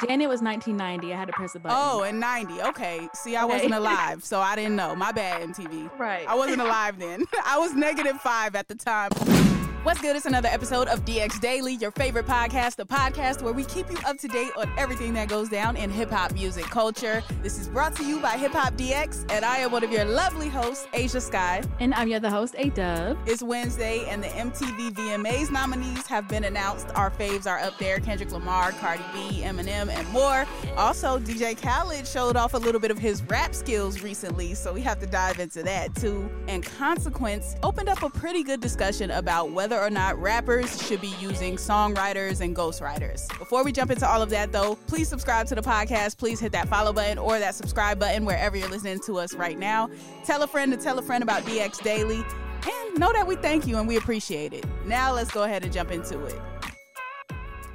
Janet was 1990. I had to press the button. Oh, and 90. Okay. See, I Okay. wasn't alive, so I didn't know. My bad, MTV. Right. I wasn't alive then. I was negative five at the time. What's good? It's another episode of DX Daily, your favorite podcast, the podcast where we keep you up to date on everything that goes down in hip hop music culture. This is brought to you by Hip Hop DX, and I am one of your lovely hosts, Asia Sky. And I'm your other host, A Dub. It's Wednesday, and the MTV VMAs nominees have been announced. Our faves are up there Kendrick Lamar, Cardi B, Eminem, and more. Also, DJ Khaled showed off a little bit of his rap skills recently, so we have to dive into that too. And Consequence opened up a pretty good discussion about whether or not rappers should be using songwriters and ghostwriters. Before we jump into all of that, though, please subscribe to the podcast. Please hit that follow button or that subscribe button wherever you're listening to us right now. Tell a friend to tell a friend about DX Daily. And know that we thank you and we appreciate it. Now let's go ahead and jump into it.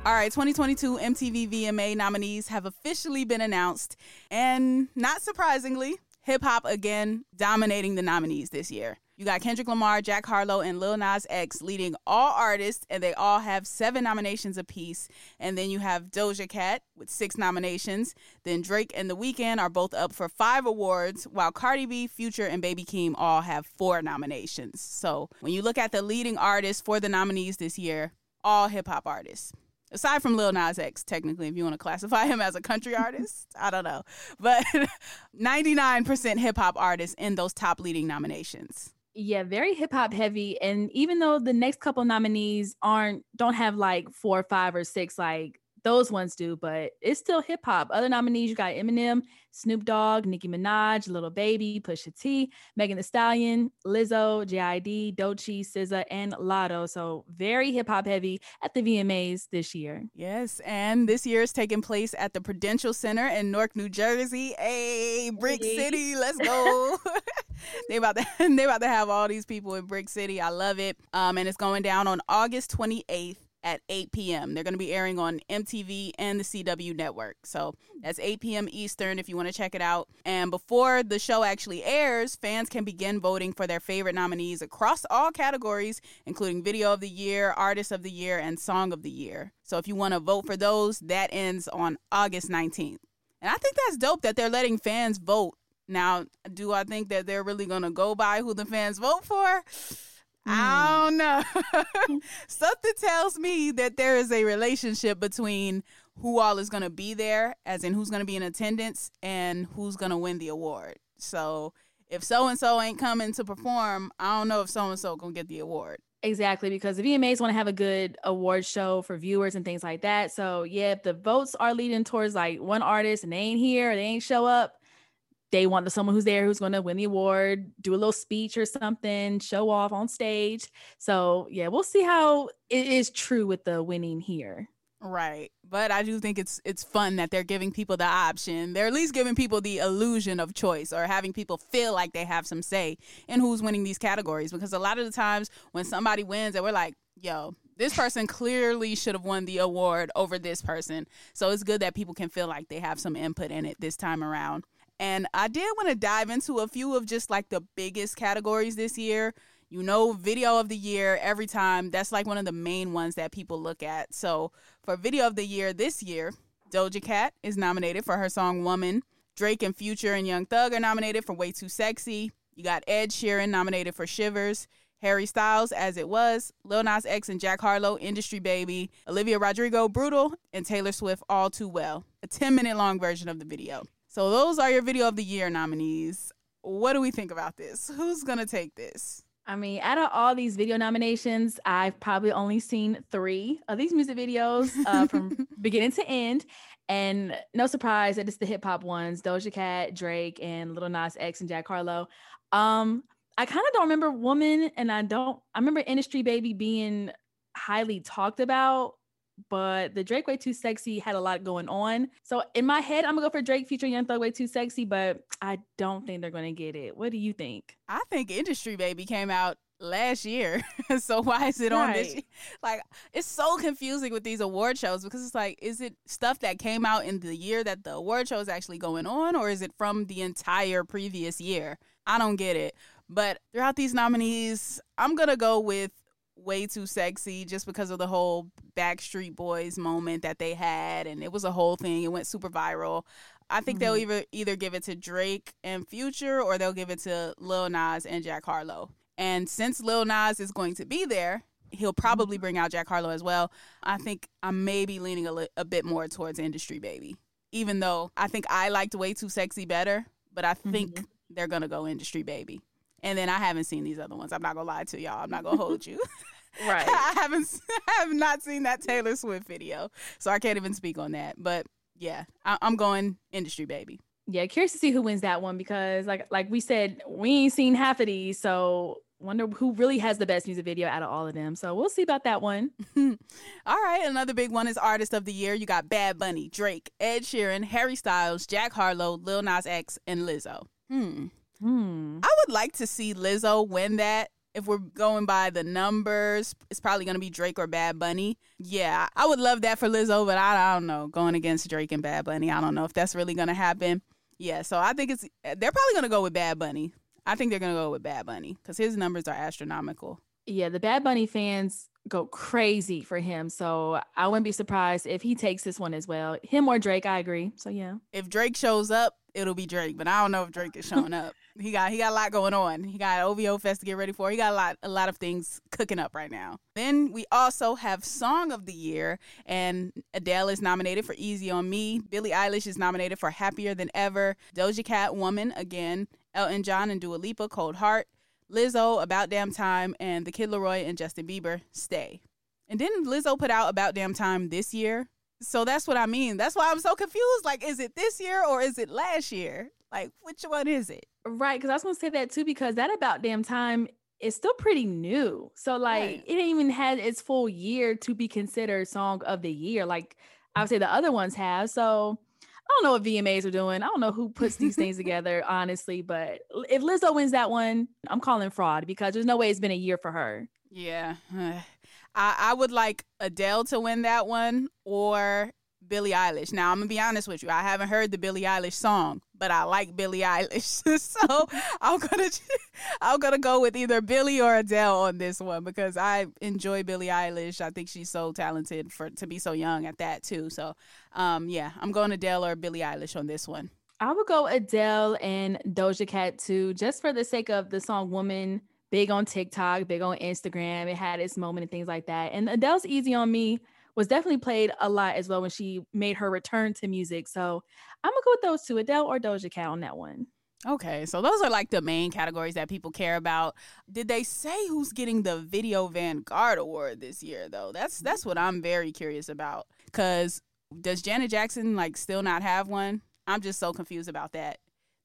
All right, 2022 MTV VMA nominees have officially been announced. And not surprisingly, hip hop again dominating the nominees this year. You got Kendrick Lamar, Jack Harlow, and Lil Nas X leading all artists, and they all have seven nominations apiece. And then you have Doja Cat with six nominations. Then Drake and The Weeknd are both up for five awards, while Cardi B, Future, and Baby Keem all have four nominations. So when you look at the leading artists for the nominees this year, all hip hop artists. Aside from Lil Nas X, technically, if you want to classify him as a country artist, I don't know. But 99% hip hop artists in those top leading nominations. Yeah, very hip hop heavy. And even though the next couple nominees aren't don't have like four, five, or six like those ones do, but it's still hip hop. Other nominees, you got Eminem, Snoop Dogg, Nicki Minaj, Little Baby, Pusha T, Megan Thee Stallion, Lizzo, JID, Doechii, SZA, and Latto. So very hip hop heavy at the VMAs this year. Yes, and this year is taking place at the Prudential Center in Newark, New Jersey. Hey, Brick Hey. City, let's go. they about to they about to have all these people in Brick City. I love it. Um, and it's going down on August 28th at 8 p.m. They're going to be airing on MTV and the CW network. So that's 8 p.m. Eastern if you want to check it out. And before the show actually airs, fans can begin voting for their favorite nominees across all categories, including Video of the Year, Artist of the Year, and Song of the Year. So if you want to vote for those, that ends on August 19th. And I think that's dope that they're letting fans vote. Now, do I think that they're really going to go by who the fans vote for? I mm. don't know. Something tells me that there is a relationship between who all is going to be there, as in who's going to be in attendance, and who's going to win the award. So if so and so ain't coming to perform, I don't know if so and so going to get the award. Exactly, because the VMAs want to have a good award show for viewers and things like that. So yeah, if the votes are leading towards like one artist and they ain't here, or they ain't show up, they want the someone who's there who's going to win the award, do a little speech or something, show off on stage. So yeah, we'll see how it is true with the winning here. Right. But I do think it's it's fun that they're giving people the option. They're at least giving people the illusion of choice or having people feel like they have some say in who's winning these categories because a lot of the times when somebody wins and we're like, "Yo, this person clearly should have won the award over this person." So it's good that people can feel like they have some input in it this time around. And I did want to dive into a few of just like the biggest categories this year. You know, video of the year every time. That's like one of the main ones that people look at. So, for video of the year this year, Doja Cat is nominated for her song Woman. Drake and Future and Young Thug are nominated for Way Too Sexy. You got Ed Sheeran nominated for Shivers. Harry Styles, As It Was, Lil Nas X and Jack Harlow, Industry Baby, Olivia Rodrigo, Brutal, and Taylor Swift, All Too Well. A 10 minute long version of the video. So those are your video of the year nominees. What do we think about this? Who's gonna take this? I mean, out of all these video nominations, I've probably only seen three of these music videos uh, from beginning to end. And no surprise that it's the hip hop ones Doja Cat, Drake, and Little Nas X and Jack Harlow. Um, I kind of don't remember Woman, and I don't, I remember Industry Baby being highly talked about, but the Drake Way Too Sexy had a lot going on. So in my head, I'm gonna go for Drake featuring Young Thug Way Too Sexy, but I don't think they're gonna get it. What do you think? I think Industry Baby came out last year. so why is it on this? Like it's so confusing with these award shows because it's like, is it stuff that came out in the year that the award show is actually going on, or is it from the entire previous year? I don't get it. But throughout these nominees, I'm gonna go with way too sexy just because of the whole Backstreet Boys moment that they had and it was a whole thing. It went super viral. I think they'll Mhm. either either give it to Drake and Future or they'll give it to Lil Nas and Jack Harlow. And since Lil Nas is going to be there, he'll probably bring out Jack Harlow as well. I think I'm maybe leaning a, li- a bit more towards Industry Baby, even though I think I liked Way Too Sexy better, but I think they're gonna go Industry Baby. And then I haven't seen these other ones. I'm not gonna lie to y'all. I'm not gonna hold you. Right. I haven't I have not seen that Taylor Swift video, so I can't even speak on that. But yeah, I, I'm going industry baby. yeah, curious to see who wins that one because like like we said, we ain't seen half of these. So wonder who really has the best music video out of all of them. So we'll see about that one. All right, another big one is artist of the year. You got Bad Bunny, Drake, Ed Sheeran, Harry Styles, Jack Harlow, Lil Nas X, and Lizzo. Hmm. Hmm. I would like to see Lizzo win that. If we're going by the numbers, it's probably going to be Drake or Bad Bunny. Yeah, I would love that for Lizzo, but I, I don't know. Going against Drake and Bad Bunny, I don't know if that's really going to happen. Yeah, so I think it's they're probably going to go with Bad Bunny. I think they're going to go with Bad Bunny because his numbers are astronomical. Yeah, the Bad Bunny fans go crazy for him. So I wouldn't be surprised if he takes this one as well. Him or Drake, I agree. So yeah. If Drake shows up, it'll be Drake, but I don't know if Drake is showing up. He got he got a lot going on. He got OVO Fest to get ready for. He got a lot a lot of things cooking up right now. Then we also have Song of the Year, and Adele is nominated for Easy on Me. Billie Eilish is nominated for Happier Than Ever. Doja Cat, Woman again. Elton John and Dua Lipa, Cold Heart. Lizzo, About Damn Time, and The Kid Laroi and Justin Bieber, Stay. And didn't Lizzo put out About Damn Time this year? So that's what I mean. That's why I'm so confused. Like, is it this year or is it last year? Like, which one is it? Right. Because I was going to say that too, because that about damn time is still pretty new. So, like, Right. it ain't even had its full year to be considered song of the year. Like, I would say the other ones have. So, I don't know what VMAs are doing. I don't know who puts these things together, honestly. But if Lizzo wins that one, I'm calling fraud because there's no way it's been a year for her. Yeah. I, I would like Adele to win that one or Billie Eilish. Now, I'm going to be honest with you. I haven't heard the Billie Eilish song, but I like Billie Eilish. so I'm going to I'm going to go with either Billie or Adele on this one because I enjoy Billie Eilish. I think she's so talented for to be so young at that too. So, um yeah, I'm going Adele or Billie Eilish on this one. I would go Adele and Doja Cat too, just for the sake of the song Woman, big on TikTok, big on Instagram. It had its moment and things like that. And Adele's Easy on Me was definitely played a lot as well when she made her return to music. So I'm gonna go with those two, Adele or Doja Cat on that one. Okay, so those are like the main categories that people care about. Did they say who's getting the Video Vanguard Award this year though? That's that's what I'm very curious about. Cause does Janet Jackson like still not have one? I'm just so confused about that.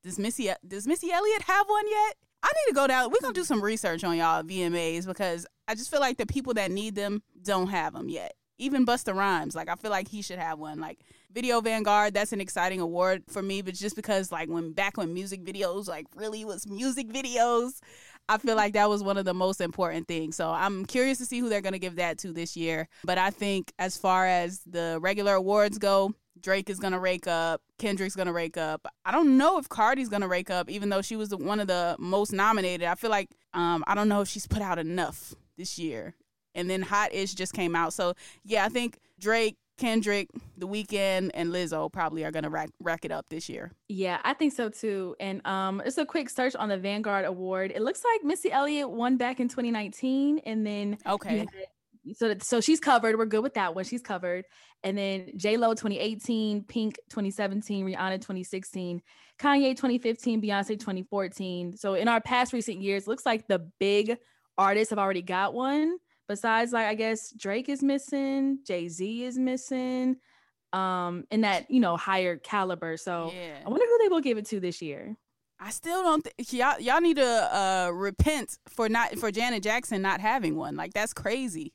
Does Missy does Missy Elliott have one yet? I need to go down. We're gonna do some research on y'all VMAs because I just feel like the people that need them don't have them yet. Even Busta Rhymes, like I feel like he should have one. Like Video Vanguard, that's an exciting award for me, but just because like when back when music videos like really was music videos, I feel like that was one of the most important things. So I'm curious to see who they're gonna give that to this year. But I think as far as the regular awards go, Drake is gonna rake up. Kendrick's gonna rake up. I don't know if Cardi's gonna rake up, even though she was one of the most nominated. I feel like um, I don't know if she's put out enough this year. And then Hot Ish just came out, so yeah, I think Drake, Kendrick, The Weeknd, and Lizzo probably are gonna rack, rack it up this year. Yeah, I think so too. And um, it's a quick search on the Vanguard Award. It looks like Missy Elliott won back in 2019, and then Okay. so that, so she's covered. We're good with that one. She's covered. And then J Lo 2018, Pink 2017, Rihanna 2016, Kanye 2015, Beyonce 2014. So in our past recent years, looks like the big artists have already got one. Besides, like I guess Drake is missing, Jay Z is missing, um, in that you know higher caliber. So yeah. I wonder who they will give it to this year. I still don't think y'all y'all need to uh, repent for not for Janet Jackson not having one. Like that's crazy.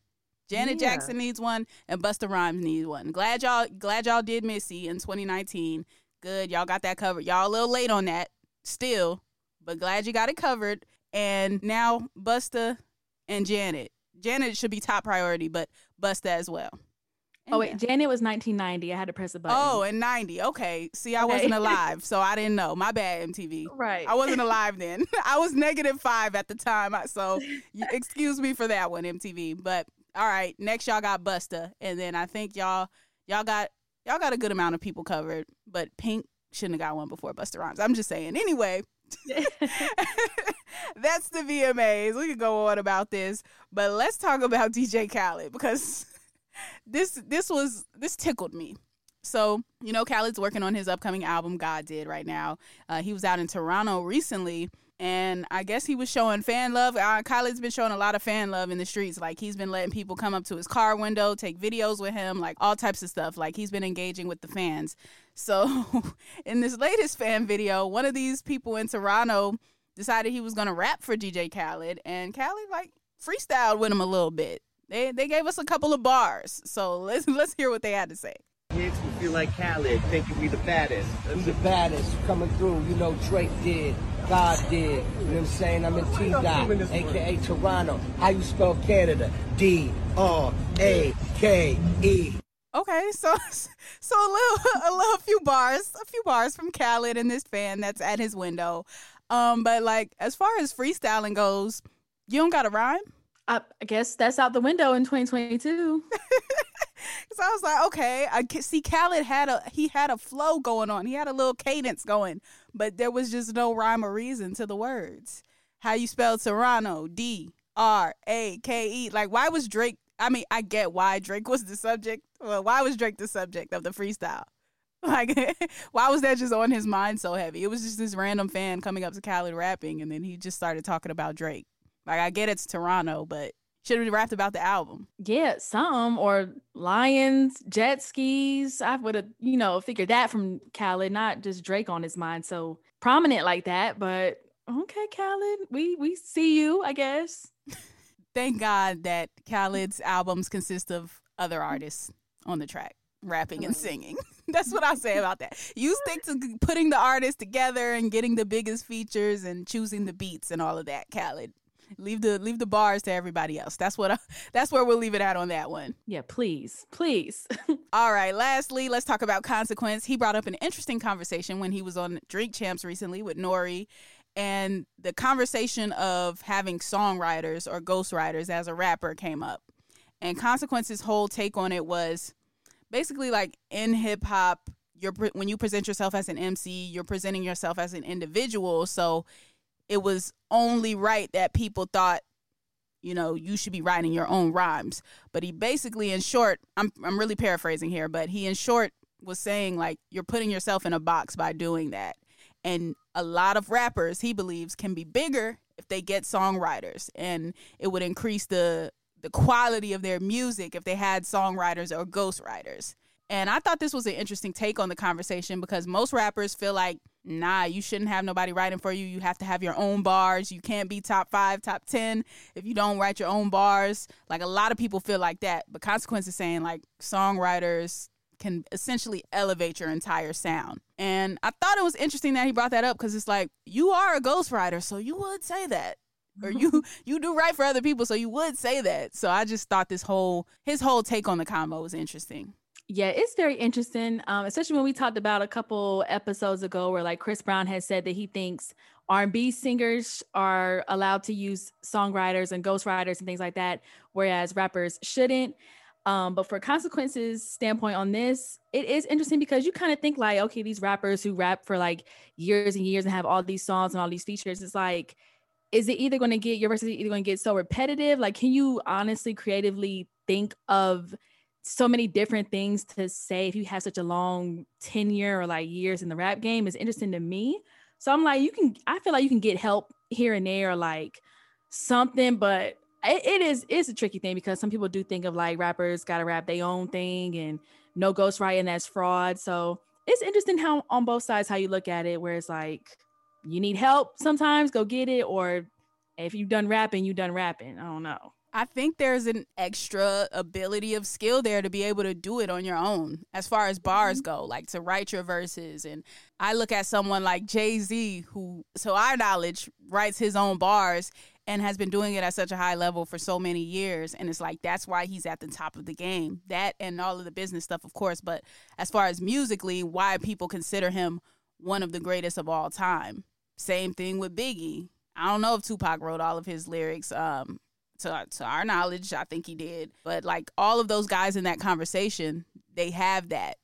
Janet Yeah. Jackson needs one, and Busta Rhymes needs one. Glad y'all glad y'all did Missy in 2019. Good, y'all got that covered. Y'all a little late on that still, but glad you got it covered. And now Busta and Janet. Janet should be top priority, but Busta as well. Oh wait, And- Janet was 1990. I had to press a button. Oh, and 90. Okay. See, I Okay. wasn't alive, so I didn't know. My bad, MTV. right. I wasn't alive then. I was negative five at the time. So excuse me for that one, MTV. But all right, next y'all got Busta, and then I think y'all y'all got y'all got a good amount of people covered. But Pink shouldn't have got one before Busta Rhymes. I'm just saying. Anyway, that's the VMAs. We could go on about this, but let's talk about DJ Khaled because this this was this tickled me. So you know, Khaled's working on his upcoming album. God did right now. Uh, he was out in Toronto recently, and I guess he was showing fan love. Uh, Khaled's been showing a lot of fan love in the streets. Like he's been letting people come up to his car window, take videos with him, like all types of stuff. Like he's been engaging with the fans. So in this latest fan video, one of these people in Toronto decided he was gonna rap for DJ Khaled, and Khaled like freestyled with him a little bit. They they gave us a couple of bars. So let's let's hear what they had to say. Kids who feel like Khaled, thinking we the baddest. We the baddest coming through. You know Drake did, God did. You know what I'm saying? I'm in T Dot, aka Toronto. How you spell Canada? D R A K E. Okay, so so a little a little few bars, a few bars from Khaled and this fan that's at his window. Um, but like as far as freestyling goes, you don't got a rhyme. I, I guess that's out the window in 2022. So I was like, okay, I see Khaled had a he had a flow going on. He had a little cadence going, but there was just no rhyme or reason to the words. How you spell Toronto? D R A K E. Like why was Drake I mean, I get why Drake was the subject. Well, why was Drake the subject of the freestyle? Like why was that just on his mind so heavy? It was just this random fan coming up to Khaled rapping and then he just started talking about Drake. Like I get it's Toronto, but should have rapped about the album. yeah, some or lions, jet skis. I would have, you know, figured that from Khaled, not just Drake on his mind. So prominent like that, but okay, Khaled, we we see you, I guess. thank God that Khaled's albums consist of other artists on the track, rapping and singing. That's what I'll say about that. You stick to putting the artists together and getting the biggest features and choosing the beats and all of that, Khaled. Leave the leave the bars to everybody else. That's what I, that's where we'll leave it at on that one. Yeah, please, please. All right, lastly, let's talk about Consequence. He brought up an interesting conversation when he was on Drink Champs recently with N.O.R.E. and the conversation of having songwriters or ghostwriters as a rapper came up. And Consequence's whole take on it was basically like in hip hop, you're when you present yourself as an MC, you're presenting yourself as an individual, so it was only right that people thought you know, you should be writing your own rhymes. But he basically, in short, I'm I'm really paraphrasing here, but he in short was saying like you're putting yourself in a box by doing that. And a lot of rappers, he believes, can be bigger if they get songwriters, and it would increase the the quality of their music if they had songwriters or ghostwriters. And I thought this was an interesting take on the conversation because most rappers feel like, nah, you shouldn't have nobody writing for you. You have to have your own bars. You can't be top five, top 10 if you don't write your own bars. Like a lot of people feel like that. But Consequence is saying, like, songwriters can essentially elevate your entire sound. And I thought it was interesting that he brought that up because it's like, you are a ghostwriter, so you would say that or you you do write for other people so you would say that so i just thought this whole his whole take on the combo was interesting Yeah, it's very interesting, um, especially when we talked about a couple episodes ago where like Chris Brown has said that he thinks R&B singers are allowed to use songwriters and ghostwriters and things like that, whereas rappers shouldn't. Um, but for Consequence's standpoint on this, it is interesting because you kind of think like, okay, these rappers who rap for like years and years and have all these songs and all these features, it's like, is it either going to get your verse either going to get so repetitive? Like, can you honestly creatively think of so many different things to say if you have such a long tenure or like years in the rap game is interesting to me. So I'm like, you can, I feel like you can get help here and there, like something, but it, it is, it's a tricky thing because some people do think of like rappers got to rap their own thing and no ghostwriting, that's fraud. So it's interesting how on both sides, how you look at it, where it's like, you need help sometimes, go get it. Or if you've done rapping, you done rapping. I don't know. I think there's an extra ability of skill there to be able to do it on your own as far as bars go, like to write your verses. And I look at someone like Jay Z, who, to our knowledge, writes his own bars and has been doing it at such a high level for so many years. And it's like that's why he's at the top of the game. That and all of the business stuff, of course. But as far as musically, why people consider him one of the greatest of all time. Same thing with Biggie. I don't know if Tupac wrote all of his lyrics. Um, to to our knowledge, I think he did. But like all of those guys in that conversation, they have that.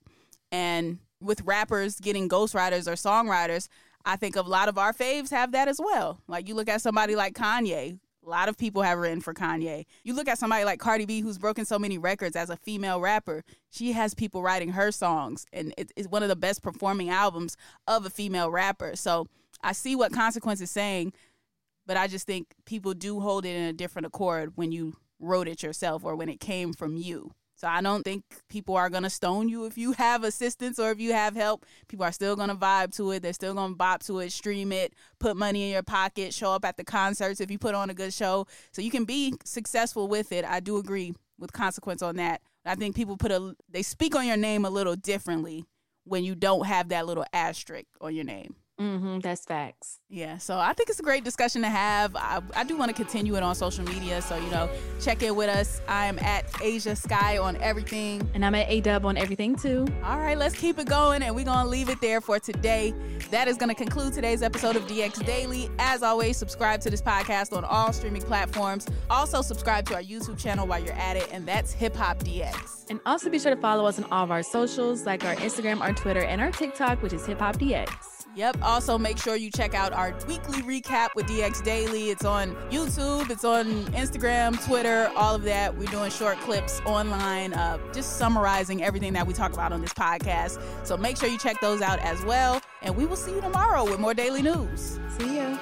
And with rappers getting ghostwriters or songwriters, I think a lot of our faves have that as well. Like you look at somebody like Kanye. A lot of people have written for Kanye. You look at somebody like Cardi B, who's broken so many records as a female rapper. She has people writing her songs, and it's one of the best performing albums of a female rapper. So I see what Consequence is saying but I just think people do hold it in a different accord when you wrote it yourself or when it came from you. So I don't think people are gonna stone you if you have assistance or if you have help. People are still gonna vibe to it. They're still gonna bop to it, stream it, put money in your pocket, show up at the concerts if you put on a good show. So you can be successful with it. I do agree with consequence on that. I think people put a they speak on your name a little differently when you don't have that little asterisk on your name. Mm-hmm, that's facts. Yeah, so I think it's a great discussion to have. I, I do want to continue it on social media, so you know, check in with us. I am at Asia Sky on everything, and I'm at A Dub on everything too. All right, let's keep it going, and we're gonna leave it there for today. That is gonna conclude today's episode of DX Daily. As always, subscribe to this podcast on all streaming platforms. Also, subscribe to our YouTube channel while you're at it, and that's Hip Hop DX. And also be sure to follow us on all of our socials, like our Instagram, our Twitter, and our TikTok, which is Hip Hop DX. Yep. Also, make sure you check out our weekly recap with DX Daily. It's on YouTube, it's on Instagram, Twitter, all of that. We're doing short clips online, uh, just summarizing everything that we talk about on this podcast. So make sure you check those out as well. And we will see you tomorrow with more daily news. See ya.